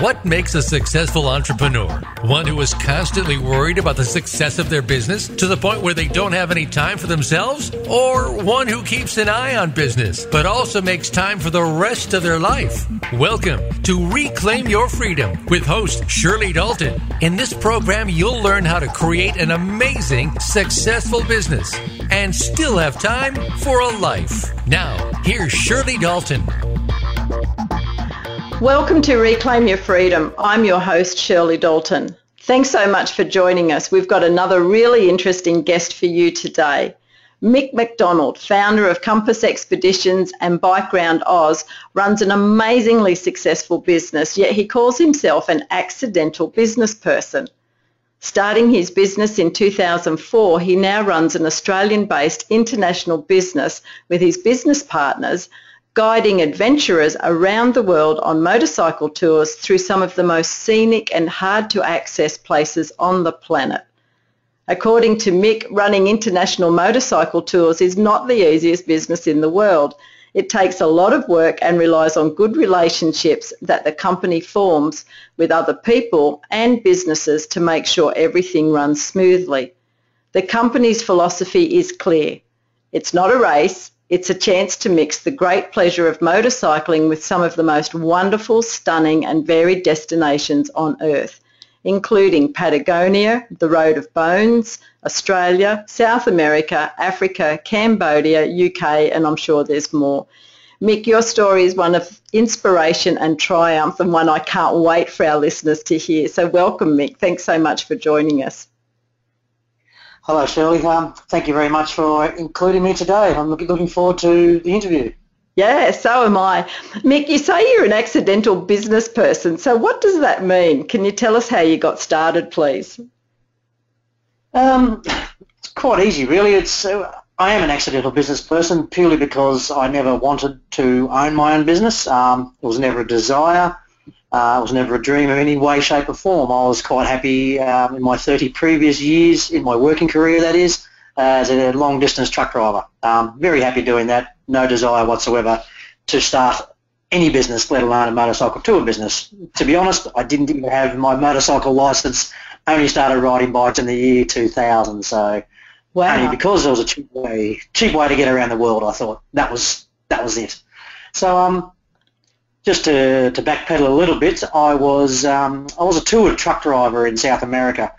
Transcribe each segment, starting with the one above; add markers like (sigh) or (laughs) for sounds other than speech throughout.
What makes a successful entrepreneur? One who is constantly worried about the success of their business to the point where they don't have any time for themselves? Or one who keeps an eye on business but also makes time for the rest of their life? Welcome to Reclaim Your Freedom with host Shirley Dalton. In this program, you'll learn how to create an amazing, successful business and still have time for a life. Now, here's Shirley Dalton. Welcome to Reclaim Your Freedom. I'm your host, Shirley Dalton. Thanks so much for joining us. We've got another really interesting guest for you today. Mick McDonald, founder of Compass Expeditions and Bike Round Oz, runs an amazingly successful business, yet he calls himself an accidental business person. Starting his business in 2004, he now runs an Australian-based international business with his business partners guiding adventurers around the world on motorcycle tours through some of the most scenic and hard to access places on the planet. According to Mick, running international motorcycle tours is not the easiest business in the world. It takes a lot of work and relies on good relationships that the company forms with other people and businesses to make sure everything runs smoothly. The company's philosophy is clear. It's not a race, it's a chance to mix the great pleasure of motorcycling with some of the most wonderful, stunning and varied destinations on Earth, including Patagonia, the Road of Bones, Australia, South America, Africa, Cambodia, UK, and I'm sure there's more. Mick, your story is one of inspiration and triumph and one I can't wait for our listeners to hear. So welcome, Mick. Thanks so much for joining us. Hello, Shirley. Um, thank you very much for including me today. I'm looking, forward to the interview. Yeah, so am I. Mick, you say you're an accidental business person. So what does that mean? Can you tell us how you got started, please? Um, it's quite easy, really. It's uh, I am an accidental business person purely because I never wanted to own my own business. Um, it was never a desire. Uh, it was never a dreamer in any way, shape or form. I was quite happy um, in my 30 previous years, in my working career that is, as a long distance truck driver. Um, very happy doing that, no desire whatsoever to start any business, let alone a motorcycle tour business. To be honest, I didn't even have my motorcycle license, only started riding bikes in the year 2000, so wow. only because it was a cheap way, cheap way to get around the world, I thought that was, that was it. So um, just to, to backpedal a little bit, I was um, I was a tour truck driver in South America,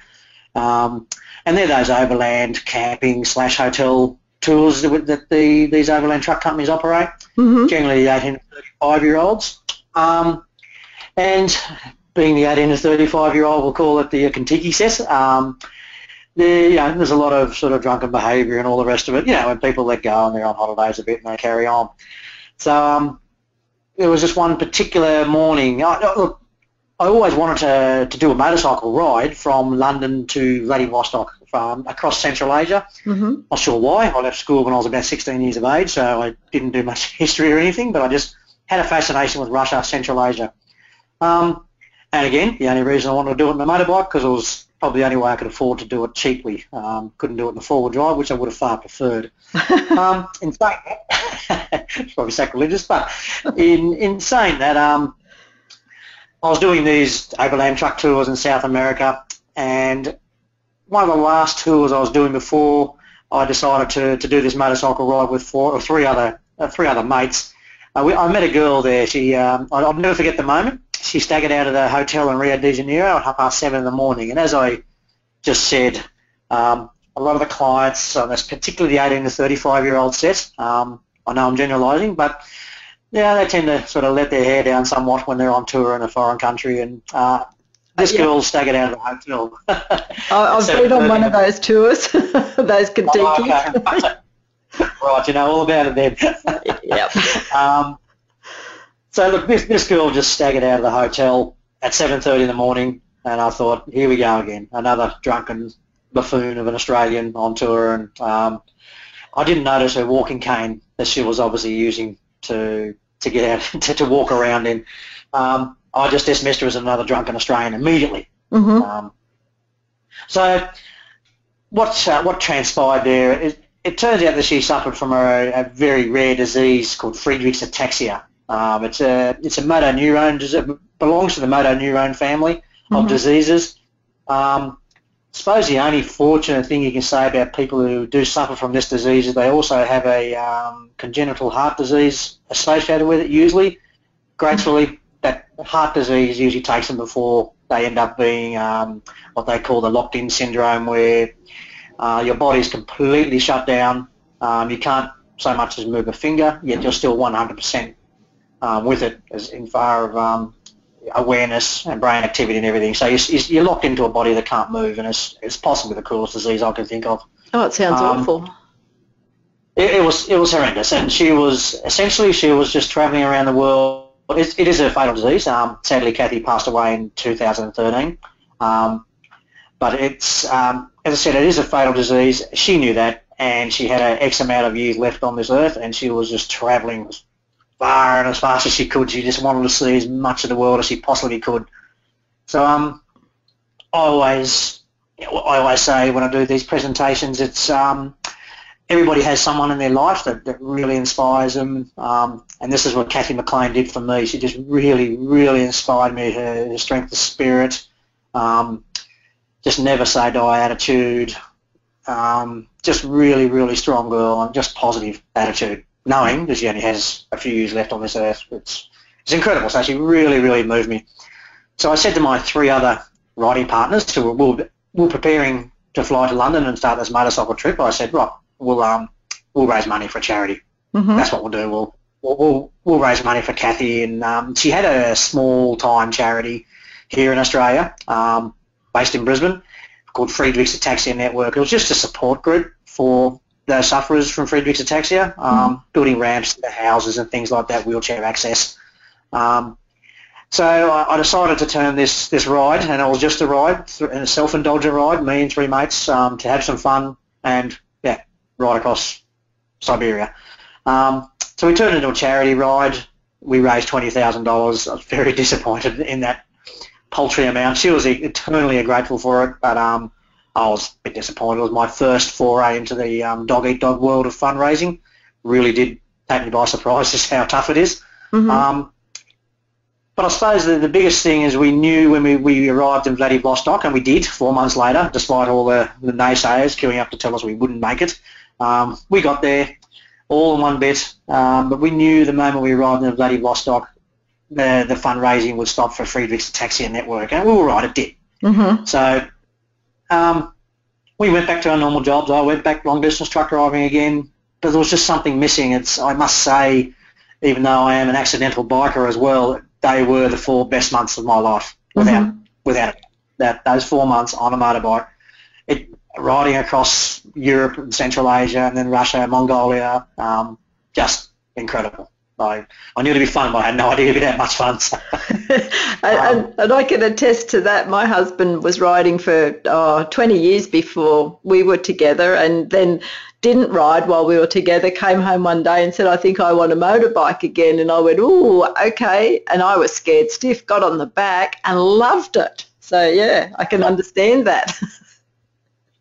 um, and they're those overland camping slash hotel tours that, that the these overland truck companies operate. Mm-hmm. Generally, 18 to 35 year olds, um, and being the 18 to 35 year old, we'll call it the Contiki set. Um, there, you know, there's a lot of sort of drunken behaviour and all the rest of it. You know, when people let go and they're on holidays a bit and they carry on. So um, there was just one particular morning. I, look, I always wanted to, to do a motorcycle ride from London to Vladivostok from across Central Asia. Mm-hmm. Not sure why. I left school when I was about 16 years of age, so I didn't do much (laughs) history or anything, but I just had a fascination with Russia, Central Asia. Um, and again, the only reason I wanted to do it on a motorbike because it was probably the only way I could afford to do it cheaply. Um, couldn't do it in the four-wheel drive, which I would have far preferred. (laughs) um, in fact, it's (laughs) probably sacrilegious, but in, in saying that, um, I was doing these overland truck tours in South America, and one of the last tours I was doing before I decided to, to do this motorcycle ride with four or three other uh, three other mates. Uh, we, I met a girl there. She um, I'll never forget the moment she staggered out of the hotel in Rio de Janeiro at half past seven in the morning. And as I just said, um, a lot of the clients, that's particularly the 18 to 35 year old set, um, I know I'm generalising, but yeah, they tend to sort of let their hair down somewhat when they're on tour in a foreign country. And uh, this yeah. girl staggered out of the hotel. (laughs) I've been on one of (laughs) those tours, (laughs) those Contiki. Oh, okay. right, you know all about it then. yep. Um, so look, this, this girl just staggered out of the hotel at 7.30 in the morning, and I thought, here we go again, another drunken buffoon of an Australian on tour, and um, I didn't notice her walking cane that she was obviously using to to get out (laughs) to, to walk around in. Um, I just dismissed her as another drunken Australian immediately. Mm-hmm. Um, so what uh, what transpired there? It, it turns out that she suffered from a, a very rare disease called Friedreich's ataxia. Um, it's a it's a motor neurone It belongs to the motor neurone family of Mhm. diseases. Um, I suppose the only fortunate thing you can say about people who do suffer from this disease is they also have a um, congenital heart disease associated with it. Usually, gracefully, that heart disease usually takes them before they end up being um, what they call the locked-in syndrome, where uh, your body's completely shut down. Um, you can't so much as move a finger, yet you're still 100% um, with it as in far of um, awareness and brain activity and everything. So you're, you're locked into a body that can't move, and it's, it's possibly the coolest disease I can think of. Oh, it sounds Um, awful. It, it was it was horrendous, and she was essentially she was just travelling around the world. It, it is a fatal disease. Um, sadly, Kathy passed away in 2013. Um, but it's um, as I said, it is a fatal disease. She knew that, and she had a X amount of years left on this earth, and she was just travelling and as fast as she could. She just wanted to see as much of the world as she possibly could. So um, I always I always say when I do these presentations, it's um, everybody has someone in their life that, that really inspires them. Um, and this is what Kathy McLean did for me. She just really, really inspired me. Her, her strength of spirit, um, just never say die attitude, um, just really, really strong girl and just positive attitude, knowing that she only has a few years left on this earth. It's, it's incredible. So she really, really moved me. So I said to my three other riding partners who were, were, were preparing to fly to London and start this motorcycle trip, I said, right, we'll um we'll raise money for a charity. Mm-hmm. That's what we'll do. We'll we'll we'll, raise money for Kathy, and um, she had a small time charity here in Australia, um, based in Brisbane, called Friedreich's Ataxia Network. It was just a support group for those sufferers from Friedreich's Ataxia, um, building ramps to the houses and things like that, wheelchair access. Um, so I, I decided to turn this, this ride, and it was just a ride, a self-indulgent ride, me and three mates, um, to have some fun and, yeah, ride across Siberia. Um, so we turned it into a charity ride. We raised $20,000. I was very (laughs) disappointed in that paltry amount. She was eternally grateful for it, but um, I was a bit disappointed. It was my first foray into the um, dog-eat-dog world of fundraising. Really did take me by surprise (laughs) just how tough it is. Mhm. Um, but I suppose the, the biggest thing is we knew when we, we arrived in Vladivostok, and we did four months later, despite all the, the naysayers queuing up to tell us we wouldn't make it. Um, we got there all in one bit, um, but we knew the moment we arrived in Vladivostok, the, the fundraising would stop for Friedreich's Ataxia Network, and we were right, it did. Mm-hmm. So um, we went back to our normal jobs. I went back long distance truck driving again, but there was just something missing. It's I must say, even though I am an accidental biker as well, they were the four best months of my life without without it. That those four months on a motorbike, it riding across Europe and Central Asia and then Russia, Mongolia, um, just incredible. I, I knew it'd be fun, but I had no (laughs) idea it'd be that much fun. So. (laughs) (laughs) and, and, and I can attest to that. My husband was riding for oh, 20 years before we were together and then didn't ride while we were together, came home one day and said, I think I want a motorbike again. And I went, oh, okay. And I was scared stiff, got on the back and loved it. So, yeah, I can understand that.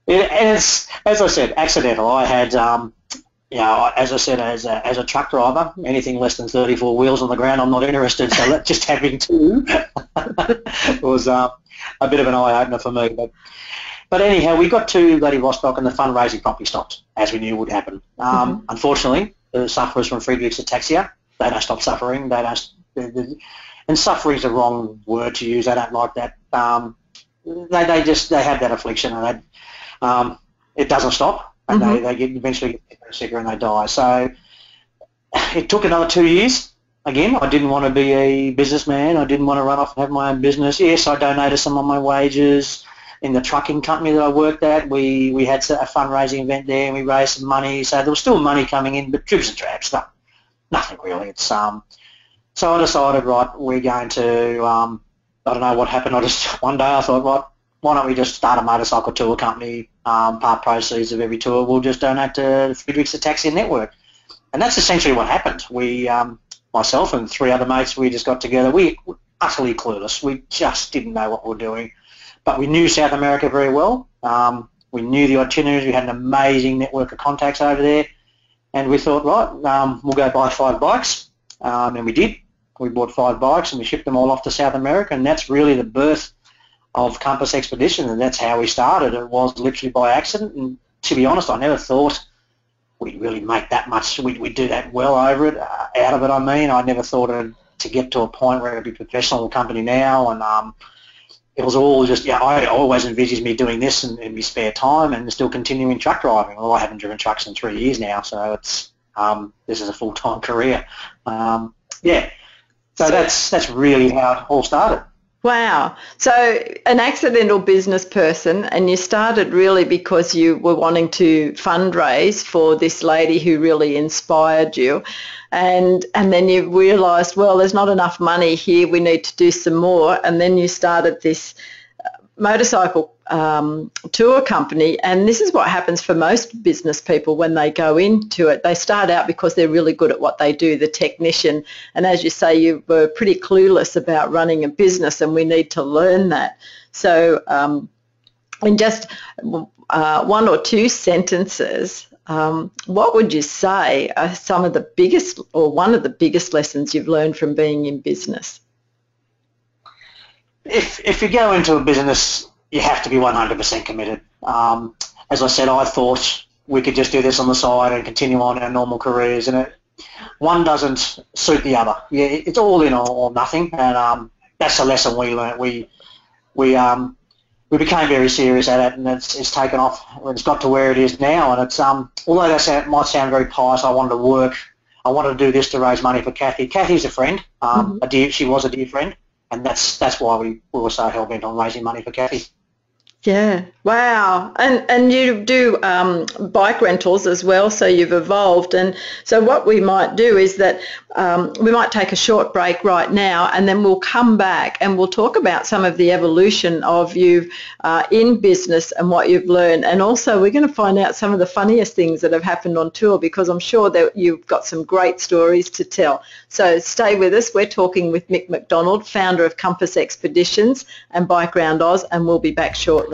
It, and as I said, accidental. I had, um, you know, as I said, as a, as a truck driver, anything less than 34 wheels on the ground, I'm not interested. So (laughs) just having two (laughs) was uh, a bit of an eye-opener for me. But, but anyhow, we got to Vladivostok and the fundraising promptly stopped, as we knew would happen. Um, Unfortunately, the sufferers from Friedreich's ataxia, they don't stop suffering. They don't, they, they, and suffering is the wrong word to use. They don't like that. Um, they, they just, they have that affliction and they, um, it doesn't stop, and Mhm. they, they get eventually get sicker and sicker and they die. So it took another two years. Again, I didn't want to be a businessman. I didn't want to run off and have my own business. Yes, I donated some of my wages. in the trucking company that I worked at, we, we had a fundraising event there and we raised some money. So there was still money coming in, but dribs and drabs, no, nothing really. It's um, so I decided, right, we're going to, um, I don't know what happened. I just (laughs) one day I thought, right, why don't we just start a motorcycle tour company? Um, part proceeds of every tour we'll just donate to Friedreich's Ataxia Network, and that's essentially what happened. We, um, myself and three other mates, we just got together. We were utterly clueless. We just didn't know what we were doing but we knew South America very well. Um, we knew the itineraries. We had an amazing network of contacts over there, and we thought, right, um, we'll go buy five bikes, um, and we did. We bought five bikes and we shipped them all off to South America, and that's really the birth of Compass Expedition, and that's how we started. It was literally by accident, and to be honest, I never thought we'd really make that much. We'd, we'd do that well over it, uh, out of it. I mean, I never thought it'd, to get to a point where it'd be a professional company now, and um, it was all just, yeah, I always envisaged me doing this in, in my spare time and still continuing truck driving. Well, I haven't driven trucks in three years now, so it's um, this is a full-time (laughs) career. Um, yeah, so that's that's really how it all started. Wow. So an accidental business person and you started really because you were wanting to fundraise for this lady who really inspired you. And and then you realized, well, there's not enough money here. We need to do some more. And then you started this motorcycle um, tour company and this is what happens for most business people when they go into it. They start out because they're really good at what they do the technician and as you say you were pretty clueless about running a business and we need to learn that. So um, in just uh, one or two sentences um, what would you say are some of the biggest or one of the biggest lessons you've learned from being in business if if you go into a business, you have to be 100% committed. Um, as I said, I thought we could just do this on the side and continue on our normal careers, and it, one doesn't suit the other. Yeah, it's all in or, or nothing, and um, that's a lesson we learned. We we um, we became very serious at it, and it's, it's taken off. It's got to where it is now, and it's um, although that might sound very pious, I wanted to work. I wanted to do this to raise money for Kathy. Kathy's a friend, um, mm-hmm. a dear. She was a dear friend, and that's that's why we, we were so hell bent on raising money for Kathy. Yeah, wow. And and you do um, bike rentals as well, so you've evolved. And so what we might do is that um, we might take a short break right now, and then we'll come back and we'll talk about some of the evolution of you uh, in business and what you've learned. And also we're going to find out some of the funniest things that have happened on tour because I'm sure that you've got some great stories to tell. So stay with us. We're talking with Mick McDonald, founder of Compass Expeditions and Bike Round Oz, and we'll be back shortly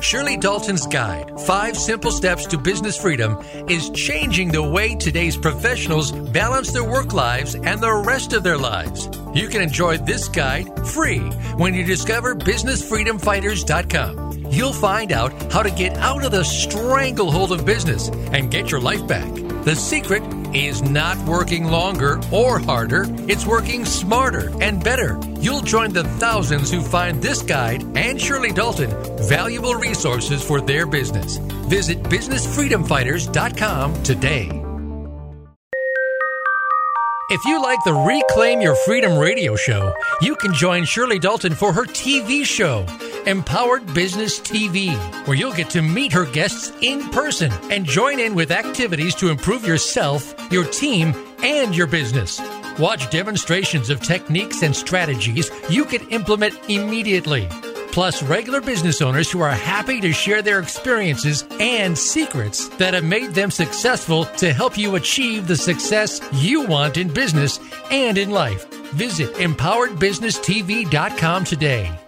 Shirley Dalton's guide, Five Simple Steps to Business Freedom, is changing the way today's professionals balance their work lives and the rest of their lives. You can enjoy this guide free when you discover BusinessFreedomFighters.com. You'll find out how to get out of the stranglehold of business and get your life back. The secret is not working longer or harder, it's working smarter and better. You'll join the thousands who find this guide and Shirley Dalton valuable resources for their business. Visit BusinessFreedomFighters.com today. If you like the Reclaim Your Freedom radio show, you can join Shirley Dalton for her TV show. Empowered Business TV, where you'll get to meet her guests in person and join in with activities to improve yourself, your team, and your business. Watch demonstrations of techniques and strategies you can implement immediately. Plus, regular business owners who are happy to share their experiences and secrets that have made them successful to help you achieve the success you want in business and in life. Visit empoweredbusinesstv.com today.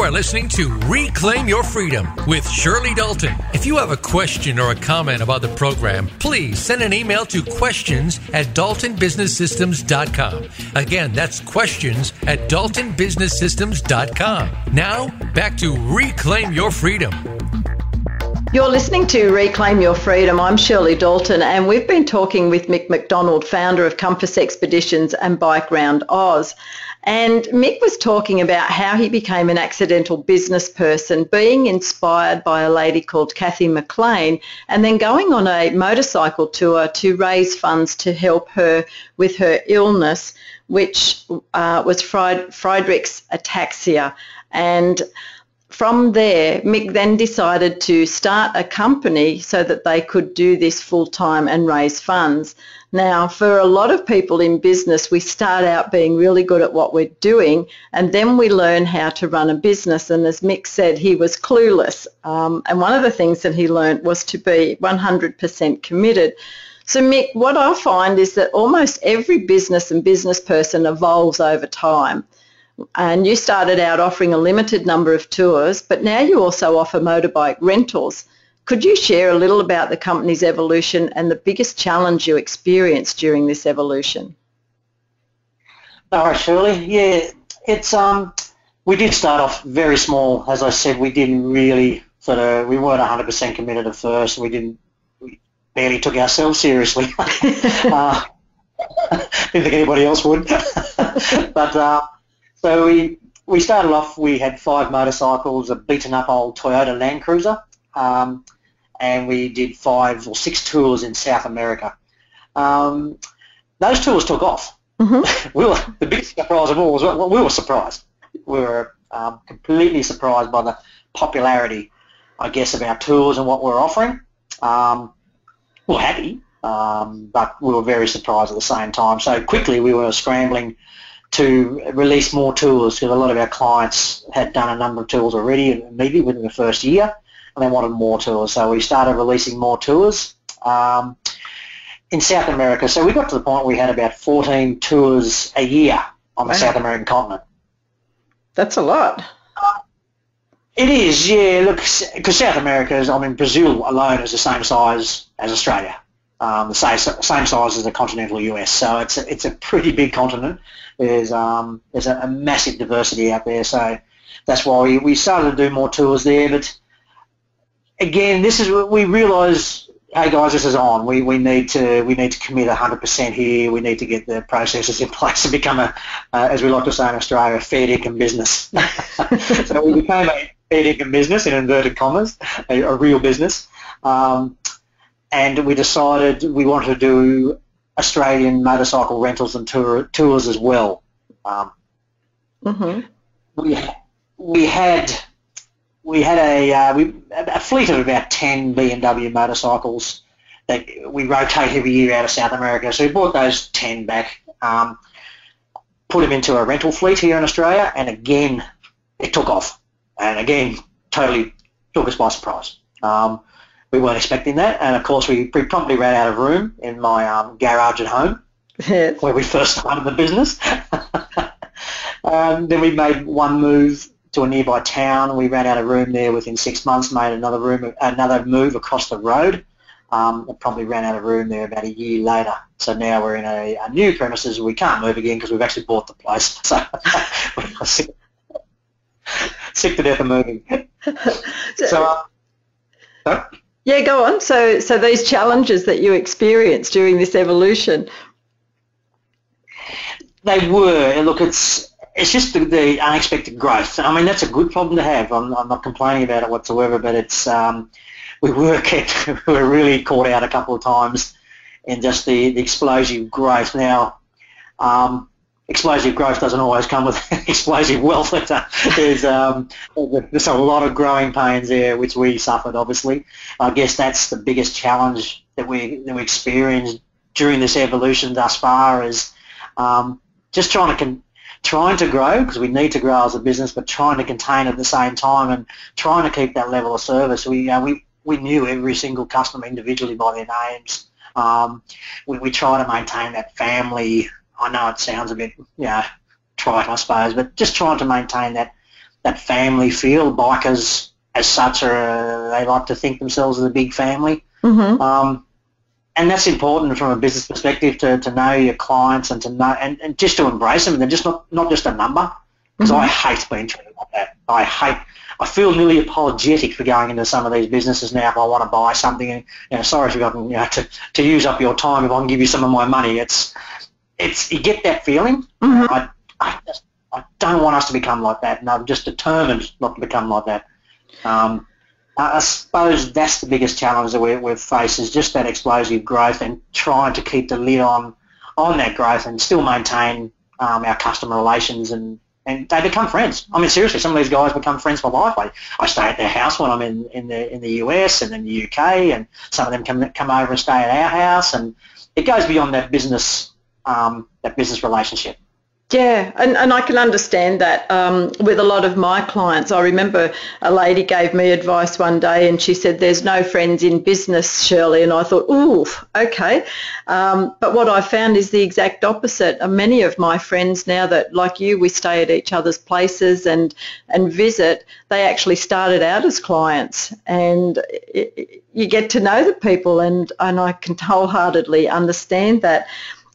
You are listening to Reclaim Your Freedom with Shirley Dalton. If you have a question or a comment about the program, please send an email to questions at daltonbusinesssystems.com. Again, that's questions at daltonbusinesssystems.com. Now, back to Reclaim Your Freedom. You're listening to Reclaim Your Freedom. I'm Shirley Dalton, and we've been talking with Mick McDonald, founder of Compass Expeditions and Bike Round Oz. And Mick was talking about how he became an accidental business person, being inspired by a lady called Kathy McLean, and then going on a motorcycle tour to raise funds to help her with her illness, which uh, was Friedreich's ataxia. And from there, Mick then decided to start a company so that they could do this full time and raise funds. Now, for a lot of people in business, we start out being really good at what we're doing and then we learn how to run a business. And as Mick said, he was clueless. Um, and one of the things that he learned was to be 100% committed. So Mick, what I find is that almost every business and business person evolves over time and you started out offering a limited number of tours, but now you also offer motorbike rentals. Could you share a little about the company's evolution and the biggest challenge you experienced during this evolution? Right, Shirley. Yeah, it's um, we did start off very small. As I said, we didn't really sort of we weren't 100% committed at first. We didn't we barely took ourselves seriously. (laughs) uh, (laughs) didn't think anybody else would. (laughs) but uh, so we we started off. We had five motorcycles, a beaten up old Toyota Land Cruiser, um, and we did five or six tours in South America. Um, those tours took off. Mm-hmm. (laughs) we were the biggest surprise of all was we were surprised. We were um, completely surprised by the popularity, I guess, of our tours and what we we're offering. Um, we were happy, um, but we were very surprised at the same time. So quickly we were scrambling to release more tours because a lot of our clients had done a number of tours already, maybe within the first year, and they wanted more tours. So we started releasing more tours um, in South America. So we got to the point where we had about 14 tours a year on the wow. South American continent. That's a lot. it is, yeah. Look, because South America is, I mean, Brazil alone is the same size as Australia um, the same, same size as the continental US. So it's a, it's a pretty big continent. There's um, there's a, a, massive diversity out there. So that's why we, we started to do more tours there. But again, this is we realise. Hey guys, this is on. We, we need to we need to commit 100% here. We need to get the processes in (laughs) place to become a, uh, as we like to say in Australia, a fair income business. (laughs) so we became a fair income business in inverted commas, a, a real business. Um, and we decided we wanted to do Australian motorcycle rentals and tour, tours as well. Um, mm-hmm. We we had we had a uh, we, a fleet of about ten BMW motorcycles that we rotate every year out of South America. So we brought those ten back, um, put them into a rental fleet here in Australia, and again it took off, and again totally took us by surprise. Um, we weren't expecting that, and of course we, we promptly ran out of room in my um, garage at home, yes. where we first started the business. (laughs) um, then we made one move to a nearby town. We ran out of room there within six months. Made another room, another move across the road. Um, probably ran out of room there about a year later. So now we're in a, a new premises. We can't move again because we've actually bought the place. (laughs) So we're (laughs) sick, sick to death of moving. (laughs) so, uh, yeah, go on. So, so these challenges that you experienced during this evolution. They were. Look, it's it's just the, the unexpected growth. I mean, that's a good problem to have. I'm, I'm not complaining about it whatsoever, but it's um, we were kept, we were really caught out a couple of times in just the, the explosive growth. Now, um, explosive growth doesn't always come with (laughs) explosive wealth. there's, um, there's a lot of growing pains there, which we suffered, obviously. I guess that's the biggest challenge that we, that we experienced during this evolution thus far is um, just trying to con- trying to grow because we need to grow as a business, but trying to contain at the same time and trying to keep that level of service. We uh, we we knew every single customer individually by their names. Um, we, we try to maintain that family I know it sounds a bit, you know, trite, I suppose, but just trying to maintain that that family feel. Bikers, as such, are they like to think themselves as a big family. Mm-hmm. Um, and that's important from a business perspective to, to know your clients and to know and, and just to embrace them and they're just not, not just a number because Mm-hmm. I hate being treated like that. I hate I feel nearly apologetic for going into some of these businesses now if I want to buy something and you know, sorry if you've gotten you know to, to use up your time if I can give you some of my money. It's it's you get that feeling. Mhm. I I just I don't want us to become like that and I'm just determined not to become like that. Um, I suppose that's the biggest challenge that we, we've faced is just that explosive growth and trying to keep the lid on on that growth and still maintain um, our customer relations and, and they become friends. I mean, seriously, some of these guys become friends for life. I, I stay at their house when I'm in, in the in the US and in the UK, and some of them come come over and stay at our house, and it goes beyond that business um, that business relationship. Yeah, and, and I can understand that um, with a lot of my clients. I remember a lady gave me advice one day and she said, there's no friends in business, Shirley. And I thought, ooh, okay. Um, but what I found is the exact opposite. Many of my friends now that, like you, we stay at each other's places and, and visit, they actually started out as clients and it, it- you get to know the people and, and I can wholeheartedly understand that.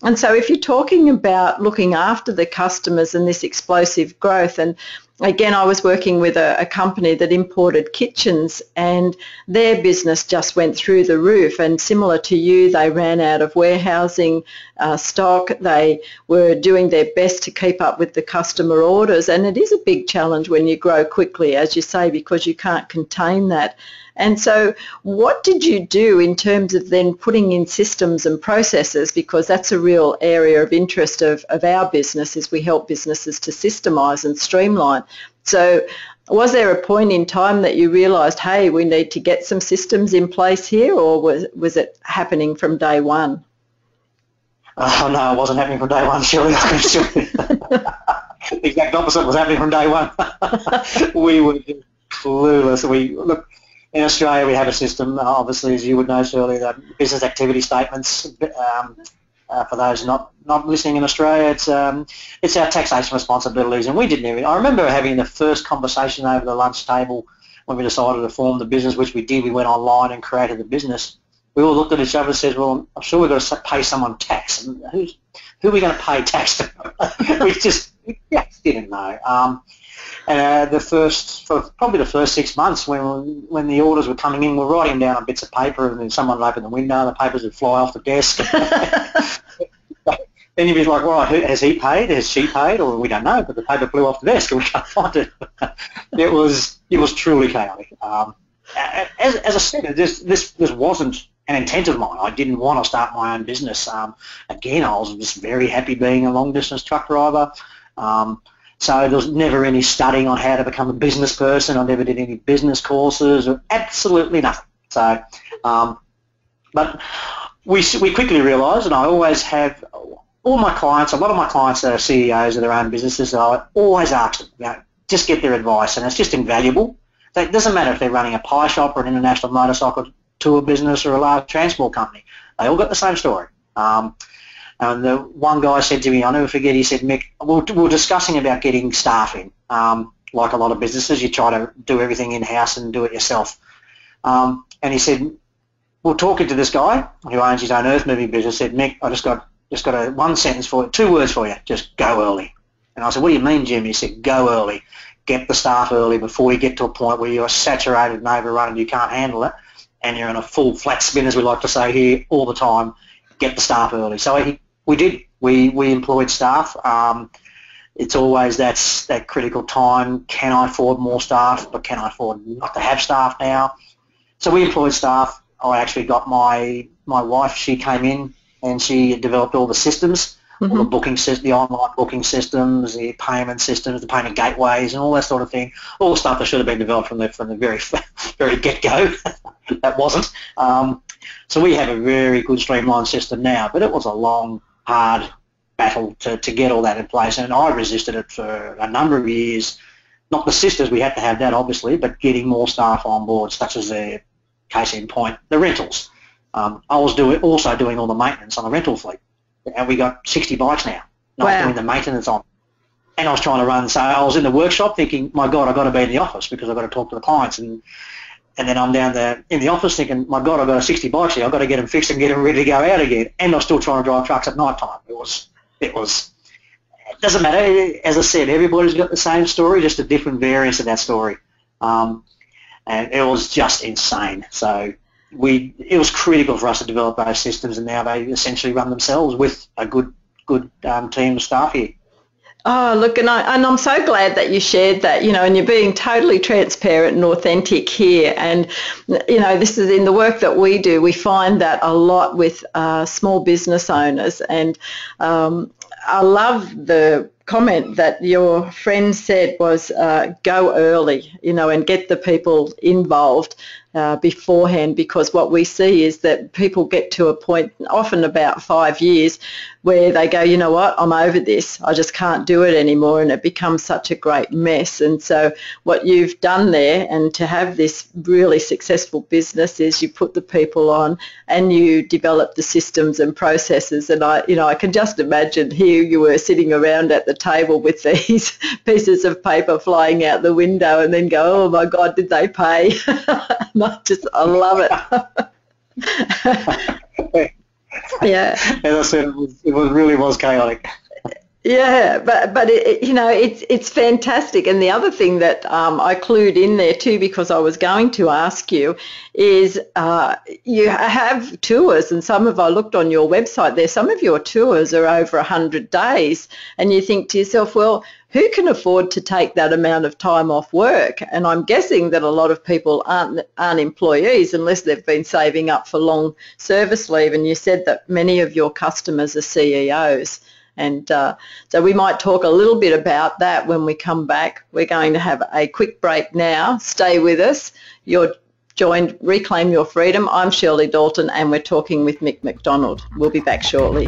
And so if you're talking about looking after the customers and this explosive growth, and again, I was working with a, a company that imported kitchens and their business just went through the roof. And similar to you, they ran out of warehousing uh, stock. They were doing their best to keep up with the customer orders. And it is a big challenge when you grow quickly, as you say, because you can't contain that. And so what did you do in terms of then putting in systems and processes because that's a real area of interest of, of our business is we help businesses to systemize and streamline. So was there a point in time that you realized, hey, we need to get some systems in place here or was, was it happening from day one? Oh no, it wasn't happening from day one, you. (laughs) the exact opposite was happening from day one. (laughs) we were clueless. We look in Australia. We have a system, obviously, as you would know, Shirley, the business activity statements. Um, uh, for those not, not listening in Australia, it's um, it's our taxation responsibilities, and we didn't even. I remember having the first conversation over the lunch table when we decided to form the business, which we did. We went online and created the business. We all looked at each other and said, "Well, I'm sure we've got to pay someone tax. And who's who are we going to pay tax to?" (laughs) we just we just didn't know. Um, uh, the first, for probably the first six months, when when the orders were coming in, we're writing them down on bits of paper, and then someone would open the window, and the papers would fly off the desk. (laughs) then you'd be like, "Well, has he paid? Has she paid? Or we don't know." But the paper flew off the desk, and we can't find it. (laughs) it was it was truly chaotic. Um, as, as I said, this this this wasn't an intent of mine. I didn't want to start my own business. Um, again, I was just very happy being a long distance truck driver. Um, so there was never any studying on how to become a business person. I never did any business courses or absolutely nothing. So, um, but we, we quickly realised, and I always have, all my clients, a lot of my clients are CEOs of their own businesses, I always ask them, you know, just get their advice, and it's just invaluable. It doesn't matter if they're running a pie shop or an international motorcycle tour business or a large transport company. They all got the same story. Um, and the one guy said to me, I'll never forget, he said, Mick, we we were discussing about getting staff in. Um, like a lot of businesses, you try to do everything in-house and do it yourself. Um, and he said, we're talking to this guy who owns his own earth moving business, said, Mick, I just got just got a one sentence for you, two words for you, just go early. And I said, what do you mean, Jim? He said, go early. Get the staff early before you get to a point where you're saturated and overrun and you can't handle it and you're in a full flat spin, as we like to say here, all the time. Get the staff early. So he, we did. We, we employed staff. Um, it's always that's that critical time. Can I afford more staff? But can I afford not to have staff now? So we employed staff. I actually got my my wife. She came in and she developed all the systems, all the booking system, the online booking systems, the payment systems, the payment gateways, and all that sort of thing. All the stuff that should have been developed from the from the very (laughs) very get go. (laughs) that wasn't. Um, so we have a very good streamlined system now, but it was a long, hard battle to, to get all that in place, and I resisted it for a number of years. Not the sisters, we had to have that obviously, but getting more staff on board, such as the case in point, the rentals. Um, I was doing also doing all the maintenance on the rental fleet, and we got 60 bikes now. Not Wow. doing the maintenance on. and I was trying to run sales I was in the workshop thinking, my God, I've got to be in the office because I've got to talk to the clients. And and then I'm down there in the office thinking, my God, I've got a 60 bikes here. I've got to get them fixed and get them ready to go out again. And I'm still trying to drive trucks at night time. It was, it was, it doesn't matter. As I said, everybody's got the same story, just a different variance of that story. Um, and it was just insane. So we, it was critical for us to develop those systems, and now they essentially run themselves with a good, good um, team of staff here. Oh, look, and, I, and I'm so glad that you shared that, you know, and you're being totally transparent and authentic here. And, you know, this is in the work that we do, we find that a lot with uh, small business owners. And um, I love the comment that your friend said was uh, go early, you know, and get the people involved uh, beforehand because what we see is that people get to a point, often about five years, where they go, you know what, I'm over this. I just can't do it anymore, and it becomes such a great mess. And so, what you've done there, and to have this really successful business, is you put the people on and you develop the systems and processes. And I, you know, I can just imagine here you were sitting around at the table with (laughs) these pieces of paper flying out the window, and then go, oh my God, did they pay? (laughs) I just, I love it. (laughs) (laughs) yeah. As I said, it, was, it was really was chaotic. Yeah, but but it, you know it's it's fantastic. And the other thing that um, I clued in there too, because I was going to ask you, is uh, you have tours, and some of I looked on your website there. Some of your tours are over hundred days, and you think to yourself, well, who can afford to take that amount of time off work? And I'm guessing that a lot of people aren't aren't employees unless they've been saving up for long service leave. And you said that many of your customers are CEOs. And uh, so we might talk a little bit about that when we come back. We're going to have a quick break now. Stay with us. You're joined Reclaim Your Freedom. I'm Shirley Dalton and we're talking with Mick McDonald. We'll be back shortly.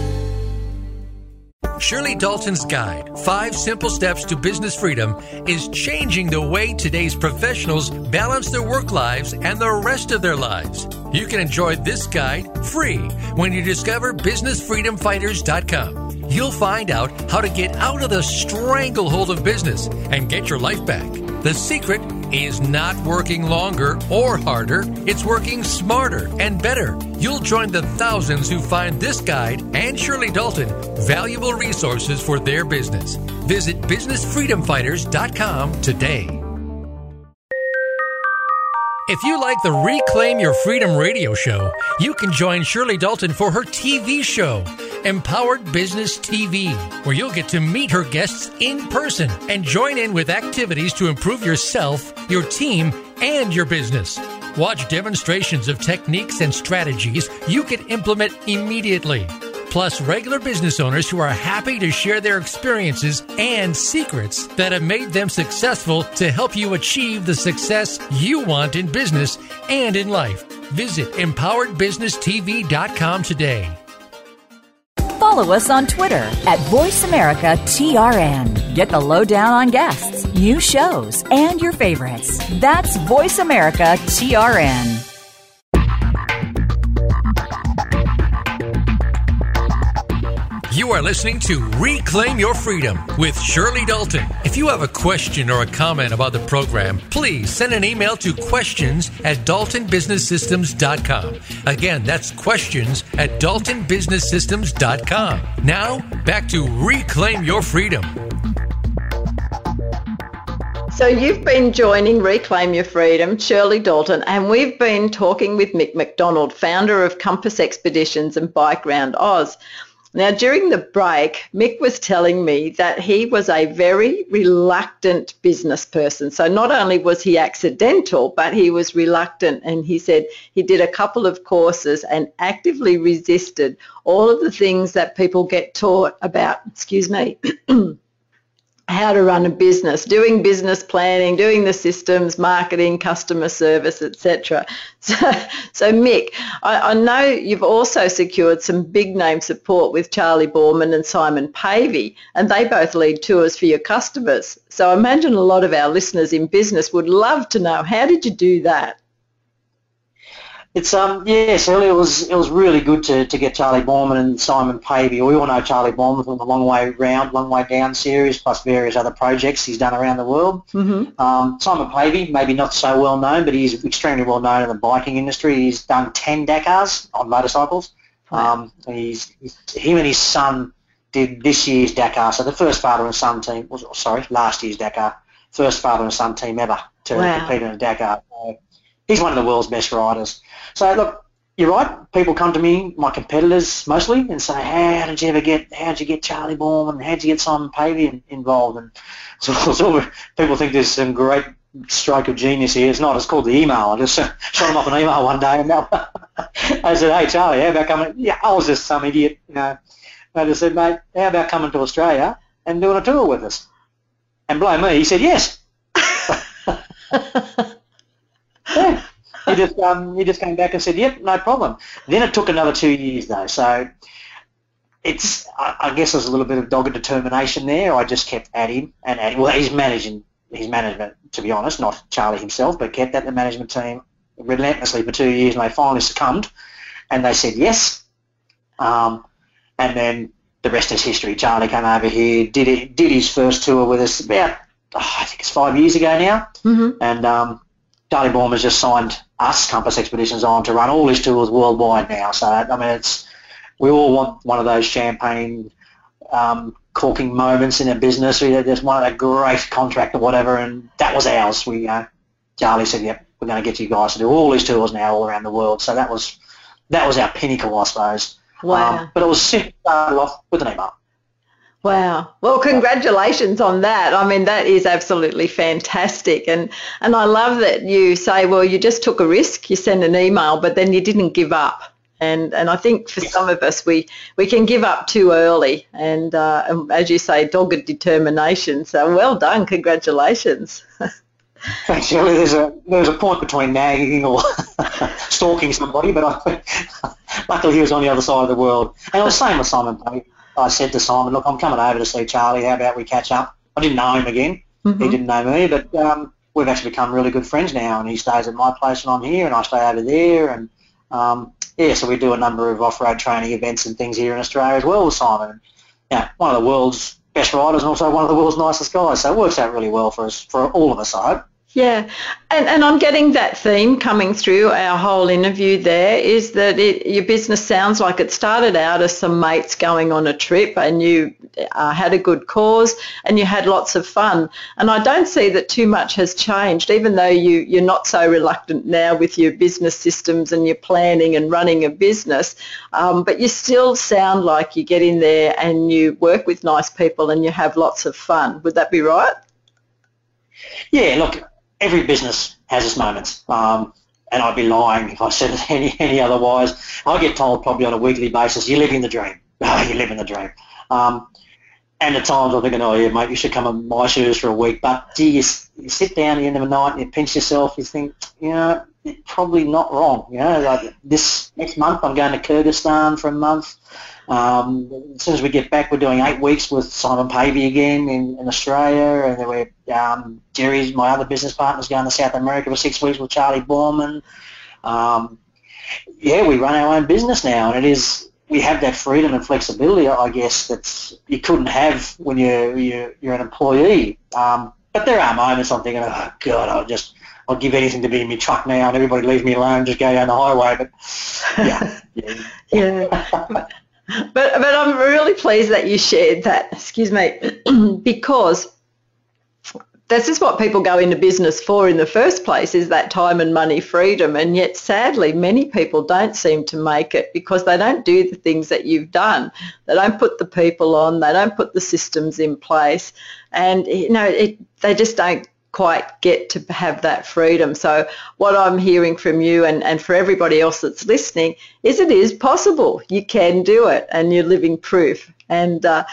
Shirley Dalton's guide, Five Simple Steps to Business Freedom, is changing the way today's professionals balance their work lives and the rest of their lives. You can enjoy this guide free when you discover BusinessFreedomFighters.com. You'll find out how to get out of the stranglehold of business and get your life back. The secret is not working longer or harder, it's working smarter and better. You'll join the thousands who find this guide and Shirley Dalton valuable resources for their business. Visit BusinessFreedomFighters.com today. If you like the Reclaim Your Freedom radio show, you can join Shirley Dalton for her TV show, Empowered Business TV, where you'll get to meet her guests in person and join in with activities to improve yourself, your team, and your business. Watch demonstrations of techniques and strategies you can implement immediately plus regular business owners who are happy to share their experiences and secrets that have made them successful to help you achieve the success you want in business and in life. Visit empoweredbusinesstv.com today. Follow us on Twitter at VoiceAmericaTRN. Get the lowdown on guests, new shows, and your favorites. That's VoiceAmericaTRN. You are listening to Reclaim Your Freedom with Shirley Dalton. If you have a question or a comment about the program, please send an email to questions at daltonbusinesssystems.com. Again, that's questions at daltonbusinesssystems.com. Now, back to Reclaim Your Freedom. So you've been joining Reclaim Your Freedom, Shirley Dalton, and we've been talking with Mick McDonald, founder of Compass Expeditions and Bike Round Oz. Now, during the break, Mick was telling me that he was a very reluctant business person. So not only was he accidental, but he was reluctant. And he said he did a couple of courses and actively resisted all of the things that people get taught about, excuse me, (clears throat) how to run a business, doing business planning, doing the systems, marketing, customer service, etc. (laughs) So, so Mick, I, I, know you've also secured some big name support with Charlie Boorman and Simon Pavey, and they both lead tours for your customers. So I imagine a lot of our listeners in business would love to know how did you do that? It's um yes, really it was it was really good to, to get Charlie Boorman and Simon Pavey. We all know Charlie Boorman from the Long Way Round, Long Way Down series, plus various other projects he's done around the world. Mm-hmm. Um, Simon Pavey, maybe not so well known, but he's extremely well known in the biking industry. He's done ten Dakars on motorcycles. Wow. Um, he's, he's him and his son did this year's Dakar. So the first father and son team was sorry last year's Dakar, first father and son team ever to wow. compete in a Dakar. So he's one of the world's best riders. So look, you're right. People come to me, my competitors mostly, and say, "How did you ever get? How did you get Charlie Boorman? How did you get Simon Pavey involved?" And (laughs) so, so people think there's some great stroke of genius here. It's not. It's called the email. I just (laughs) shot him off an email one day, and I (laughs) said, "Hey Charlie, how about coming?" Yeah, I was just some idiot, you know. I just said, "Mate, how about coming to Australia and doing a tour with us?" And blow me, he said yes. Yeah he just um, he just came back and said, "Yep, no problem." Then it took another two years though, so it's I, I guess there's a little bit of dogged determination there. I just kept at him and at him. Well, he's managing his management, to be honest, not Charlie himself, but kept at the management team relentlessly for two years, and they finally succumbed, and they said yes. Um, and then the rest is history. Charlie came over here, did it, did his first tour with us about oh, I think it's five years ago now, mm-hmm. and um, Charlie Boorman has just signed us, Compass Expeditions, on to run all his tours worldwide now. So, I mean, it's we all want one of those champagne um, corking moments in a business. We just one of a great contract or whatever, and that was ours. We uh, Charlie said, "Yep, we're going to get you guys to do all these tours now all around the world." So that was that was our pinnacle, I suppose. Wow! Um, but it was simply started off with an email. Wow. Well, congratulations on that. I mean, that is absolutely fantastic. And, and I love that you say, well, you just took a risk, you sent an email, but then you didn't give up. And, and I think for some of us, we, we can give up too early. And, uh, and as you say, dogged determination. So well done. Congratulations. (laughs) Thanks, Shirley. There's a there's a point between nagging or (laughs) stalking somebody, but I, (laughs) luckily he was on the other side of the world. And I was same with Simon Pavey. I said to Simon, look, I'm coming over to see Charlie. How about we catch up? I didn't know him again. Mm-hmm. He didn't know me, but um, we've actually become really good friends now. And he stays at my place and I'm here, and I stay over there. And um, yeah, so we do a number of off-road training events and things here in Australia as well with Simon. Yeah, one of the world's best riders and also one of the world's nicest guys. So it works out really well for us, for all of us, I hope. Yeah, and, and I'm getting that theme coming through our whole interview there is that it, your business sounds like it started out as some mates going on a trip and you uh, had a good cause and you had lots of fun. And I don't see that too much has changed, even though you, you're not so reluctant now with your business systems and your planning and running a business, um, but you still sound like you get in there and you work with nice people and you have lots of fun. Would that be right? Yeah, look, every business has its moments. Um, and I'd be lying if I said (laughs) any, any otherwise. I get told probably on a weekly basis, you're living the dream. (laughs) You're living the dream. Um, and at times I'm thinking, oh yeah, mate, you should come in my shoes for a week. But gee, you, you sit down at the end of the night and you pinch yourself, you think, you know, probably not wrong. You know, like this next month I'm going to Kyrgyzstan for a month. Um, as soon as we get back, we're doing eight weeks with Simon Pavey again in, in Australia, and then we're um, Jerry's my other business partner's going to South America for six weeks with Charlie Boorman. Um, yeah, we run our own business now, and it is we have that freedom and flexibility, I guess, that you couldn't have when you're you're, you're an employee. Um, but there are moments I'm thinking, oh God, I'll just I'll give anything to be in my truck now, and everybody leave me alone, just go down the highway. But yeah, yeah. (laughs) yeah but but I'm really pleased that you shared that. Excuse me, (clears throat) because this is what people go into business for in the first place is that time and money freedom and yet sadly many people don't seem to make it because they don't do the things that you've done they don't put the people on they don't put the systems in place and you know it, they just don't quite get to have that freedom. So what I'm hearing from you and, and for everybody else that's listening is it is possible. You can do it and you're living proof. And uh,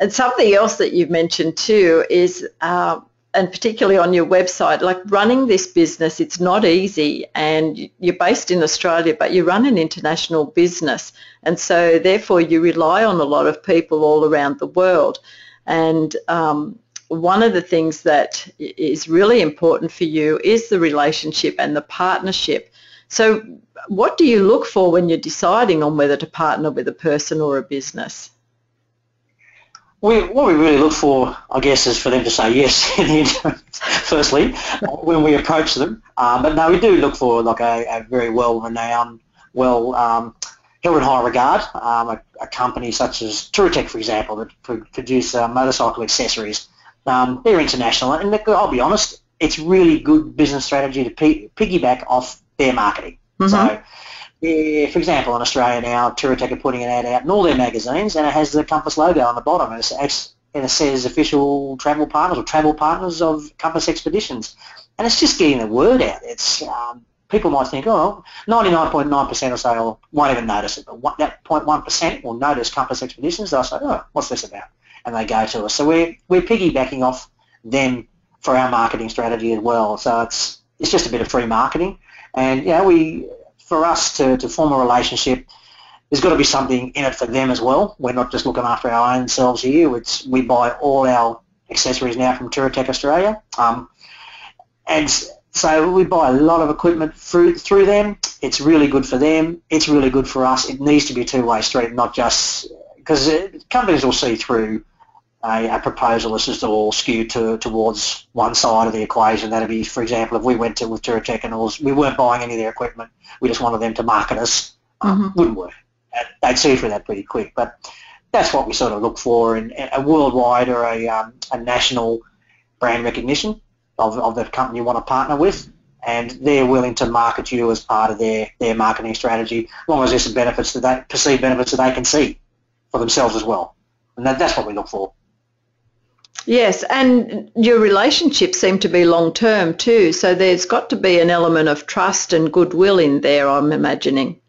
and something else that you've mentioned too is, uh, and particularly on your website, like running this business, it's not easy. And you're based in Australia, but you run an international business. And so therefore you rely on a lot of people all around the world. And um, one of the things that is really important for you is the relationship and the partnership. So what do you look for when you're deciding on whether to partner with a person or a business? We, what we really look for, I guess, is for them to say yes. (laughs) firstly, when we approach them, um, but no, we do look for like a, a very well-renowned, well um, held in high regard, um, a, a, company such as Touratech, for example, that produce uh, motorcycle accessories. Um, they're international, and I'll be honest, it's really good business strategy to piggyback off their marketing. Mm-hmm. So yeah, for example, in Australia now, Touratech are putting an ad out in all their magazines, and it has the Compass logo on the bottom, and, it's, and it says official travel partners or travel partners of Compass Expeditions, and it's just getting the word out. It's um, people might think, oh, 99.9% or so won't even notice it, but that 0.1% will notice Compass Expeditions. They'll say, oh, what's this about? And they go to us. So we're we're piggybacking off them for our marketing strategy as well. So it's it's just a bit of free marketing, and yeah, we for us to, to form a relationship, there's got to be something in it for them as well. We're not just looking after our own selves here. It's, we buy all our accessories now from Touratech Australia. Um, and so we buy a lot of equipment through, through them. It's really good for them. It's really good for us. It needs to be a two-way street, not just because companies will see through a, a, proposal that's just all skewed to, towards one side of the equation. That'd be, for example, if we went to with Touratech and we weren't buying any of their equipment, we just wanted them to market us, um, mm-hmm. wouldn't work. They'd see through that pretty quick. But that's what we sort of look for in, in a worldwide or a, um, a national brand recognition of, of the company you want to partner with. And they're willing to market you as part of their, their marketing strategy, as long as there's some benefits that they, perceived benefits that they can see for themselves as well. And that, that's what we look for. Yes, and your relationships seem to be long term too, so there's got to be an element of trust and goodwill in there, I'm imagining.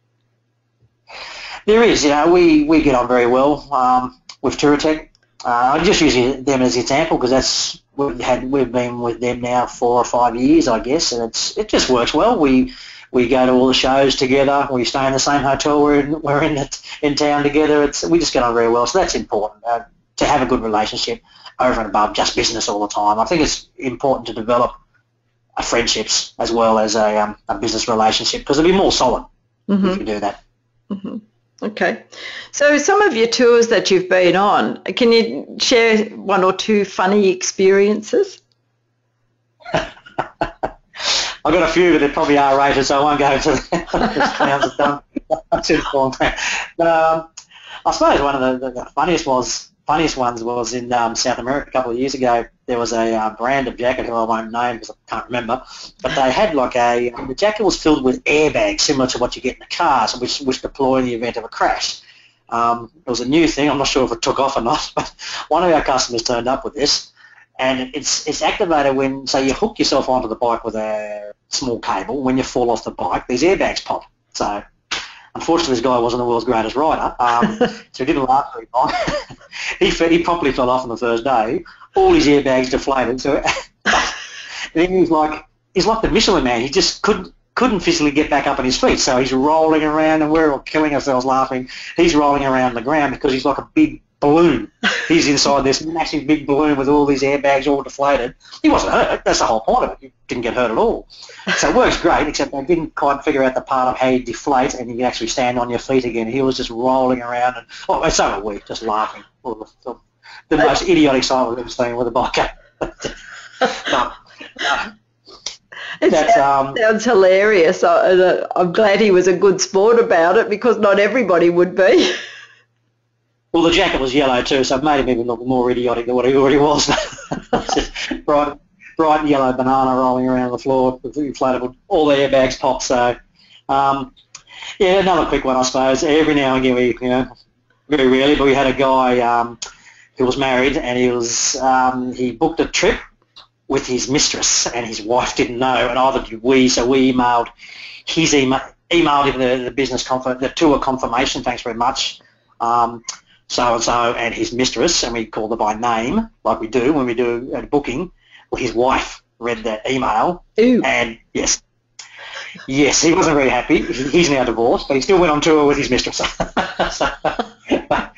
There is, you know, we, we get on very well um, with Touratech. Uh, I'm just using them as an example because that's we've had we've been with them now four or five years, I guess, and it's it just works well. We we go to all the shows together. We stay in the same hotel. We're in, we're in it, in town together. It's we just get on very well, so that's important uh, to have a good relationship over and above just business all the time. I think it's important to develop a friendships as well as a, um, a business relationship because it'll be more solid mm-hmm. if you do that. Mm-hmm. Okay. So some of your tours that you've been on, can you share one or two funny experiences? (laughs) I've got a few, but they're probably are rated, so I won't go into (laughs) them. (laughs) but, um, I suppose one of the, the funniest was funniest ones was in um, South America a couple of years ago. There was a uh, brand of jacket who I won't name because I can't remember, but they had like a the jacket was filled with airbags similar to what you get in the cars, which which deploy in the event of a crash. Um, it was a new thing. I'm not sure if it took off or not, (laughs) but one of our customers turned up with this, and it's it's activated when so you hook yourself onto the bike with a small cable. When you fall off the bike, these airbags pop. So Unfortunately, this guy wasn't the world's greatest rider, um, (laughs) so he didn't last very long. (laughs) he, he properly fell off on the first day. All his airbags deflated. So (laughs) then he's like, he's like the Michelin man. He just couldn't couldn't physically get back up on his feet. So he's rolling around, and we're all killing ourselves laughing. He's rolling around the ground because he's like a big balloon. (laughs) He's inside this massive big balloon with all these airbags all deflated. He wasn't hurt. That's the whole point of it. He didn't get hurt at all. So it works great, except they didn't quite figure out the part of how you deflate and you can actually stand on your feet again. He was just rolling around, and oh, so were we, just laughing. The, the, the most idiotic sight we've ever seen with a biker. (laughs) no, It That's, sounds, um, sounds hilarious. I, I'm glad he was a good sport about it because not everybody would be. (laughs) Well, the jacket was yellow too, so it made him even look more idiotic than what he already was. (laughs) bright, bright yellow banana rolling around the floor, inflatable, all the airbags popped. So, um, yeah, another quick one, I suppose. Every now and again, we, you know, very rarely, but we had a guy um, who was married, and he was um, he booked a trip with his mistress, and his wife didn't know, and either did we. So we emailed his email, emailed him the, the business conf- the tour confirmation. Thanks very much. Um, so-and-so and his mistress, and we called her by name, like we do when we do a booking. Well, his wife read that email, Ooh. and yes, yes, he wasn't very happy. He's now divorced, but he still went on tour with his mistress. (laughs) so, but,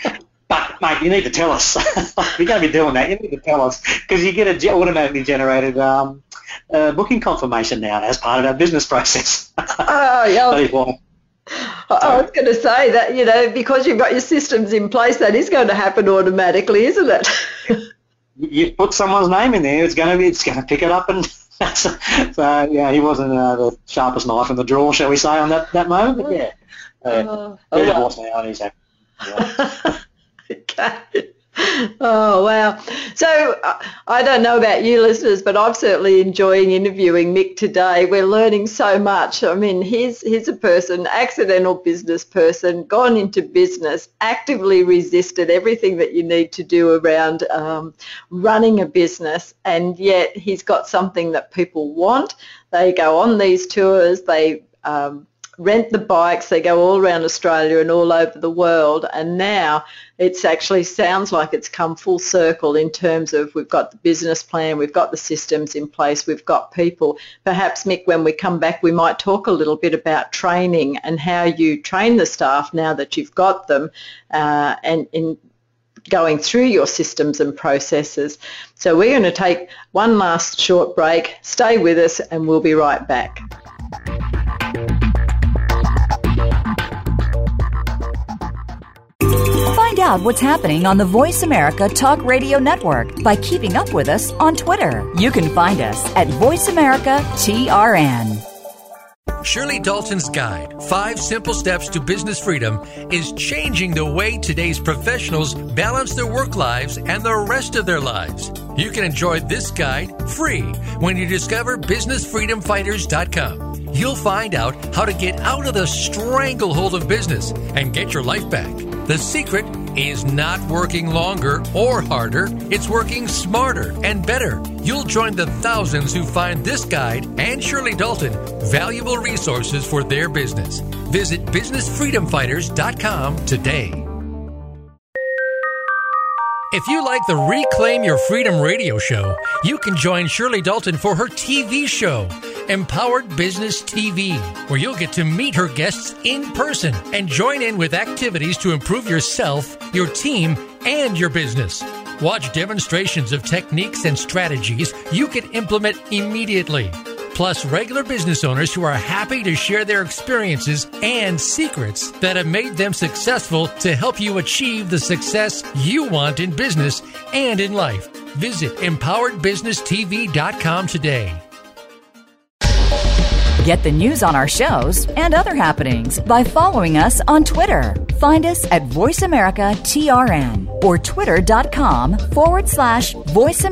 but, mate, you need to tell us. (laughs) you're going to be doing that, you need to tell us, because you get a automatically generated um, uh, booking confirmation now as part of our business process. Oh, (laughs) yeah. That is why. I was going to say that, you know, because you've got your systems in place, that is going to happen automatically, isn't it? you put someone's name in there, it's going to be, it's going to pick it up, and (laughs) so yeah, he wasn't uh, the sharpest knife in the drawer, shall we say, on that that moment. But yeah, uh, Oh, they're well. now, and he's happy. Yeah. (laughs) okay. (laughs) Oh, wow. So uh, I don't know about you listeners, but I'm certainly enjoying interviewing Mick today. We're learning so much. I mean, he's, he's a person, accidental business person, gone into business, actively resisted everything that you need to do around um, running a business, and yet he's got something that people want. They go on these tours, they um, rent the bikes. They go all around Australia and all over the world. And now it's actually sounds like it's come full circle in terms of we've got the business plan, we've got the systems in place, we've got people. Perhaps, Mick, when we come back, we might talk a little bit about training and how you train the staff now that you've got them uh, and in going through your systems and processes. So we're going to take one last short break. Stay with us and we'll be right back. Find out what's happening on the Voice America Talk Radio Network by keeping up with us on Twitter. You can find us at Voice America TRN. Shirley Dalton's guide, Five Simple Steps to Business Freedom, is changing the way today's professionals balance their work lives and the rest of their lives. You can enjoy this guide free when you discover BusinessFreedomFighters.com. You'll find out how to get out of the stranglehold of business and get your life back. The secret is not working longer or harder, it's working smarter and better. You'll join the thousands who find this guide and Shirley Dalton valuable resources for their business. Visit BusinessFreedomFighters.com today. If you like the Reclaim Your Freedom radio show, you can join Shirley Dalton for her TV show, Empowered Business TV, where you'll get to meet her guests in person and join in with activities to improve yourself, your team, and your business. Watch demonstrations of techniques and strategies you can implement immediately. Plus, regular business owners who are happy to share their experiences and secrets that have made them successful to help you achieve the success you want in business and in life. Visit empoweredbusinesstv.com today. Get the news on our shows and other happenings by following us on Twitter. Find us at VoiceAmericaTRN or twitter.com forward slash Voice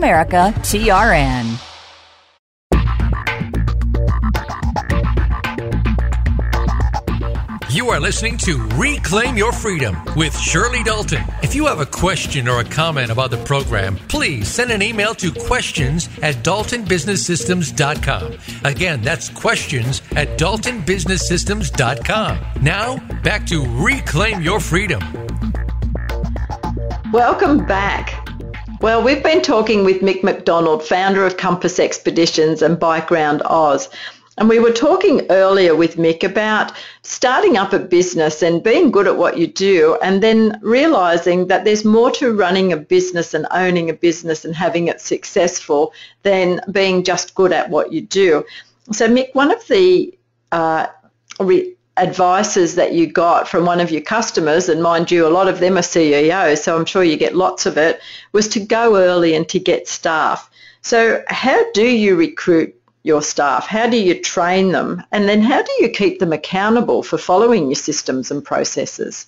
You are listening to Reclaim Your Freedom with Shirley Dalton. If you have a question or a comment about the program, please send an email to questions at daltonbusinesssystems.com. Again, that's questions at daltonbusinesssystems.com. Now, back to Reclaim Your Freedom. Welcome back. Well, we've been talking with Mick McDonald, founder of Compass Expeditions and Bike Round Oz. And we were talking earlier with Mick about starting up a business and being good at what you do and then realizing that there's more to running a business and owning a business and having it successful than being just good at what you do. So Mick, one of the uh, re- advices that you got from one of your customers, and mind you, a lot of them are CEOs, so I'm sure you get lots of it, was to go early and to get staff. So how do you recruit your staff? How do you train them? And then how do you keep them accountable for following your systems and processes?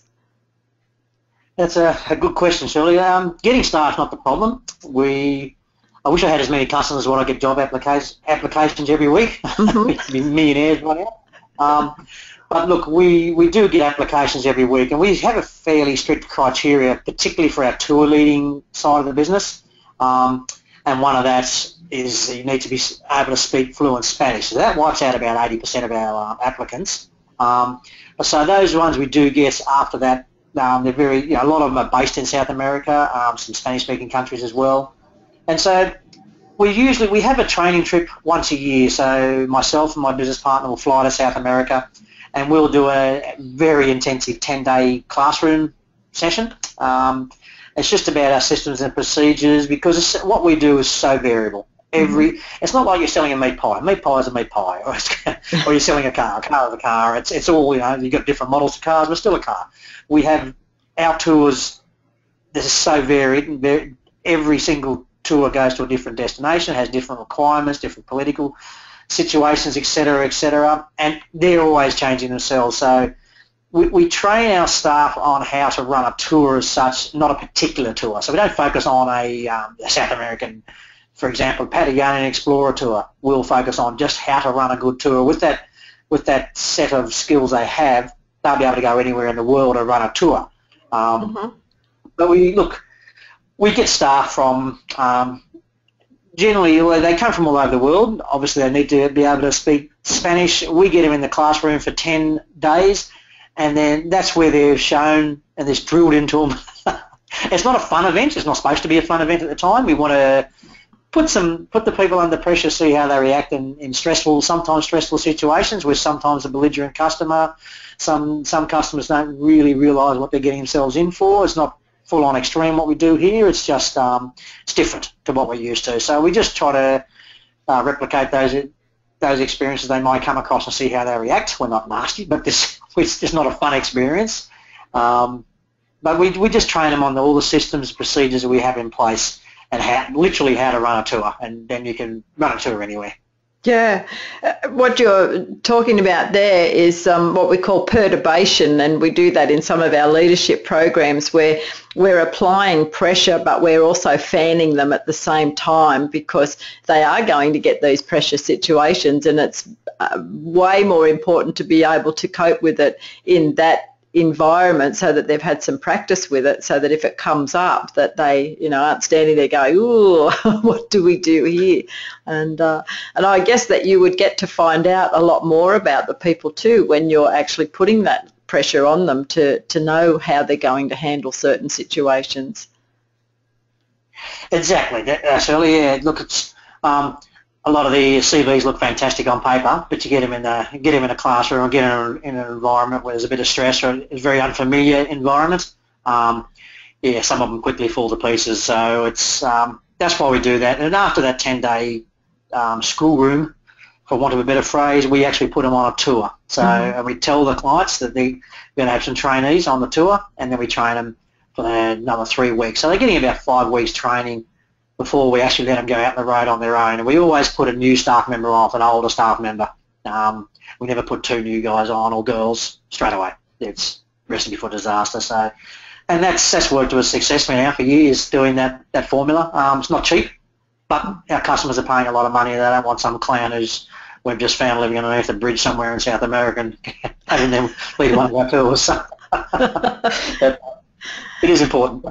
That's a, a good question, Shirley. Um, getting staff not the problem. We, I wish I had as many customers what I get job applications applications every week. (laughs) Mhm. Be millionaires right now. Um, but look, we, we do get applications every week, and we have a fairly strict criteria, particularly for our tour leading side of the business. Um, and one of that is you need to be able to speak fluent Spanish. So that wipes out about 80% of our uh, applicants. Um, so those ones we do get after that Um, they're very, you know, a lot of them are based in South America, um, some Spanish-speaking countries as well. And so we usually we have a training trip once a year. So myself and my business partner will fly to South America, and we'll do a very intensive 10-day classroom session. Um, it's just about our systems and procedures because what we do is so variable. Every mm-hmm. it's not like you're selling a meat pie. Meat pie is a meat pie, (laughs) or, or you're selling a car. A car is a car. It's it's all you know. You've got different models of cars, but still a car. We have our tours. This is so varied. Every single tour goes to a different destination, has different requirements, different political situations, etc., etc., and they're always changing themselves. So we, we train our staff on how to run a tour as such, not a particular tour. So we don't focus on a, um, a South American, for example, Patagonian Explorer tour. We'll focus on just how to run a good tour. With that, with that set of skills they have, they'll be able to go anywhere in the world and run a tour. Um, mm-hmm. But we look, we get staff from um, generally they come from all over the world. Obviously, they need to be able to speak Spanish. We get them in the classroom for ten days and then that's where they're shown and it's drilled into them. (laughs) it's not a fun event. It's not supposed to be a fun event at the time. We want to put some put the people under pressure, see how they react in, in stressful, sometimes stressful situations with sometimes a belligerent customer. Some some customers don't really realise what they're getting themselves in for. It's not full on extreme what we do here. It's just um, it's different to what we're used to. So we just try to uh, replicate those those experiences they might come across and see how they react. We're not nasty, but this (laughs) it's just not a fun experience. Um, but we, we just train them on the, all the systems, procedures that we have in place and how, literally how to run a tour, and then you can run a tour anywhere. Yeah, uh, what you're talking about there is um, what we call perturbation, and we do that in some of our leadership programs where we're applying pressure, but we're also fanning them at the same time because they are going to get these pressure situations, and it's uh, way more important to be able to cope with it in that environment so that they've had some practice with it so that if it comes up that they you know aren't standing there going ooh (laughs) what do we do here? And uh, and I guess that you would get to find out a lot more about the people too when you're actually putting that pressure on them to to know how they're going to handle certain situations. Exactly. That's really yeah look it's um, a lot of the CVs look fantastic on paper, but you get them in a get them in a classroom or get them in an environment where there's a bit of stress or a very unfamiliar environment. Um, yeah, some of them quickly fall to pieces. So it's um, that's why we do that. And after that 10-day um, schoolroom, for want of a better phrase, we actually put them on a tour. So mm-hmm. and we tell the clients that they're going to have some trainees on the tour, and then we train them for another three weeks. So they're getting about five weeks training before we actually let them go out on the road on their own. And we always put a new staff member off, an older staff member. Um, we never put two new guys on or girls straight away. It's recipe for disaster. So, and that's that's worked to a success now for years doing that that formula. Um, it's not cheap, but our customers are paying a lot of money. They don't want some clown who's we've just found living underneath a bridge somewhere in South America and (laughs) having them lead one of our tours. it is important.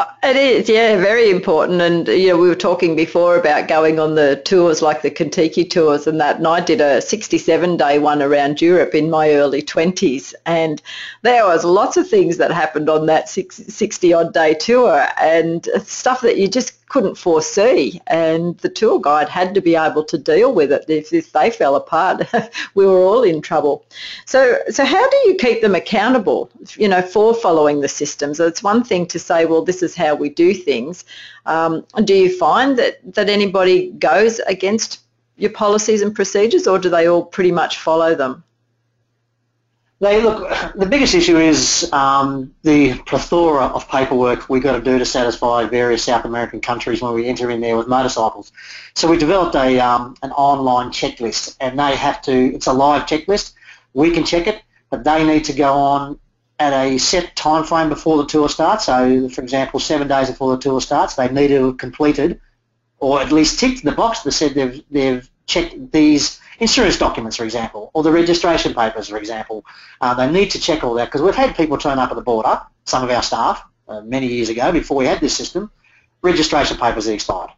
Uh, it is, yeah, very important. And, you know, we were talking before about going on the tours like the Contiki tours and that. And I did a 67-day one around Europe in my early 20s. And there was lots of things that happened on that 60-odd day tour and stuff that you just couldn't foresee and the tour guide had to be able to deal with it if, if they fell apart. (laughs) We were all in trouble. So so how do you keep them accountable you know for following the systems? So it's one thing to say well this is how we do things. Um, do you find that that anybody goes against your policies and procedures or do they all pretty much follow them they look. The biggest issue is um, the plethora of paperwork we've got to do to satisfy various South American countries when we enter in there with motorcycles. So we developed a um, an online checklist, and they have to. It's a live checklist. We can check it, but they need to go on at a set time frame before the tour starts. So, for example, seven days before the tour starts, they need to have completed, or at least ticked the box that said they've they've checked these insurance documents, for example, or the registration papers, for example. Uh, they need to check all that because we've had people turn up at the border, some of our staff, uh, many years ago before we had this system, registration papers had expired.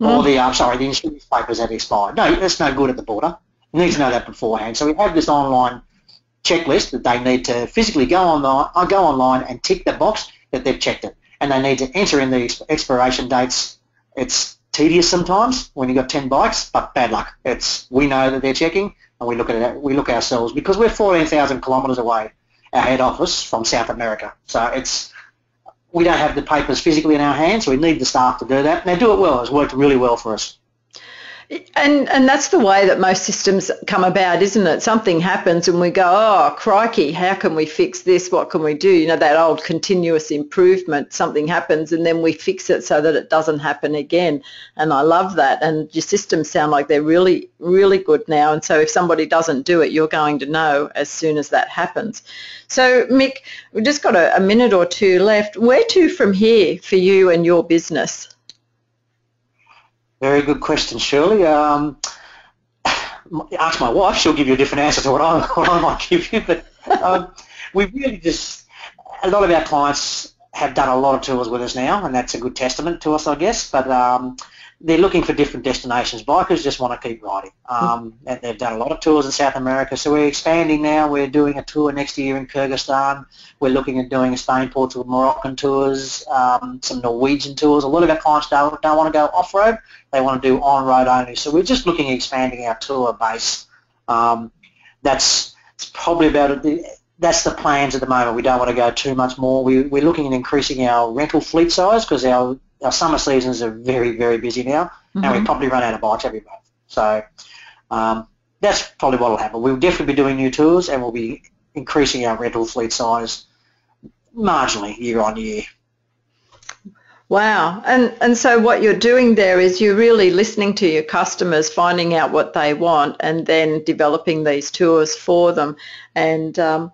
Mm. Or the, uh, sorry, the insurance papers had expired. No, that's no good at the border. You need to know that beforehand. So we have this online checklist that they need to physically go online, uh, go online and tick the box that they've checked it, and they need to enter in the expiration dates. It's tedious sometimes when you've got 10 bikes, but bad luck. It's we know that they're checking, and we look at it. We look ourselves because we're 14,000 kilometres away, our head office from South America. So it's we don't have the papers physically in our hands. So we need the staff to do that, and they do it well. It's worked really well for us. And and that's the way that most systems come about, isn't it? Something happens and we go, oh crikey, how can we fix this? What can we do? You know that old continuous improvement. Something happens and then we fix it so that it doesn't happen again. And I love that. And your systems sound like they're really really good now. And so if somebody doesn't do it, you're going to know as soon as that happens. So Mick, we've just got a, a minute or two left. Where to from here for you and your business? Very good question, Shirley. Um, (sighs) ask my wife; she'll give you a different answer to what I, (laughs) what I might give you. But um, we really just a lot of our clients have done a lot of tours with us now, and that's a good testament to us, I guess. But um, they're looking for different destinations. Bikers just want to keep riding. Um, and they've done a lot of tours in South America, so we're expanding now. We're doing a tour next year in Kyrgyzstan. We're looking at doing a Spain, Portugal, Moroccan tours, um, some Norwegian tours. A lot of our clients don't, don't want to go off-road. They want to do on-road only. So we're just looking at expanding our tour base. Um, that's probably about it. That's the plans at the moment. We don't want to go too much more. We, we're looking at increasing our rental fleet size because our our summer seasons are very, very busy now, mm-hmm. and we mm-hmm. probably run out of bikes every month. So um, that's probably what will happen. We'll definitely be doing new tours, and we'll be increasing our rental fleet size marginally year on year. Wow. And and so what you're doing there is you're really listening to your customers, finding out what they want, and then developing these tours for them. And um,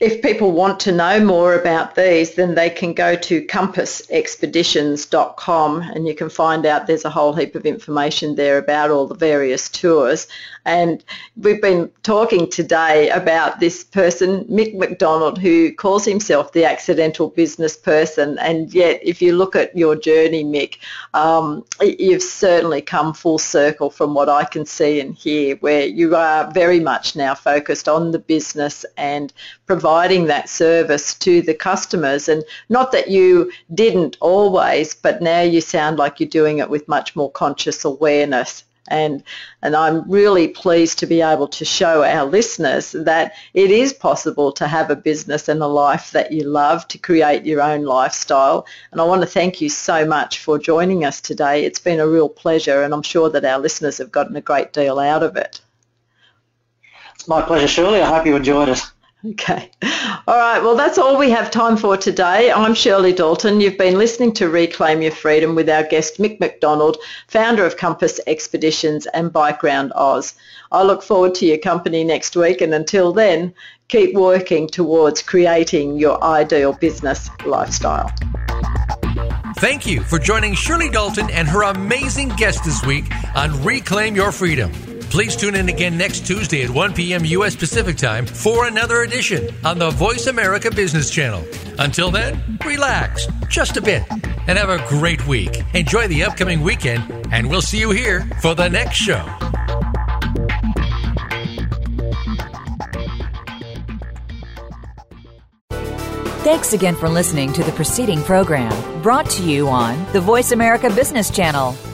if people want to know more about these, then they can go to compassexpeditions.com and you can find out there's a whole heap of information there about all the various tours. And we've been talking today about this person, Mick McDonald, who calls himself the accidental business person. And yet, if you look at your journey, Mick, um, you've certainly come full circle from what I can see and hear, where you are very much now focused on the business and providing that service to the customers. And not that you didn't always, but now you sound like you're doing it with much more conscious awareness and and I'm really pleased to be able to show our listeners that it is possible to have a business and a life that you love to create your own lifestyle. And I want to thank you so much for joining us today. It's been a real pleasure and I'm sure that our listeners have gotten a great deal out of it. It's my pleasure Shirley. I hope you enjoyed it Okay. All right. Well, that's all we have time for today. I'm Shirley Dalton. You've been listening to Reclaim Your Freedom with our guest Mick McDonald, founder of Compass Expeditions and Bike Round Oz. I look forward to your company next week and until then, keep working towards creating your ideal business lifestyle. Thank you for joining Shirley Dalton and her amazing guest this week on Reclaim Your Freedom. Please tune in again next Tuesday at 1 p.m. U.S. Pacific Time for another edition on the Voice America Business Channel. Until then, relax just a bit and have a great week. Enjoy the upcoming weekend, and we'll see you here for the next show. Thanks again for listening to the preceding program brought to you on the Voice America Business Channel.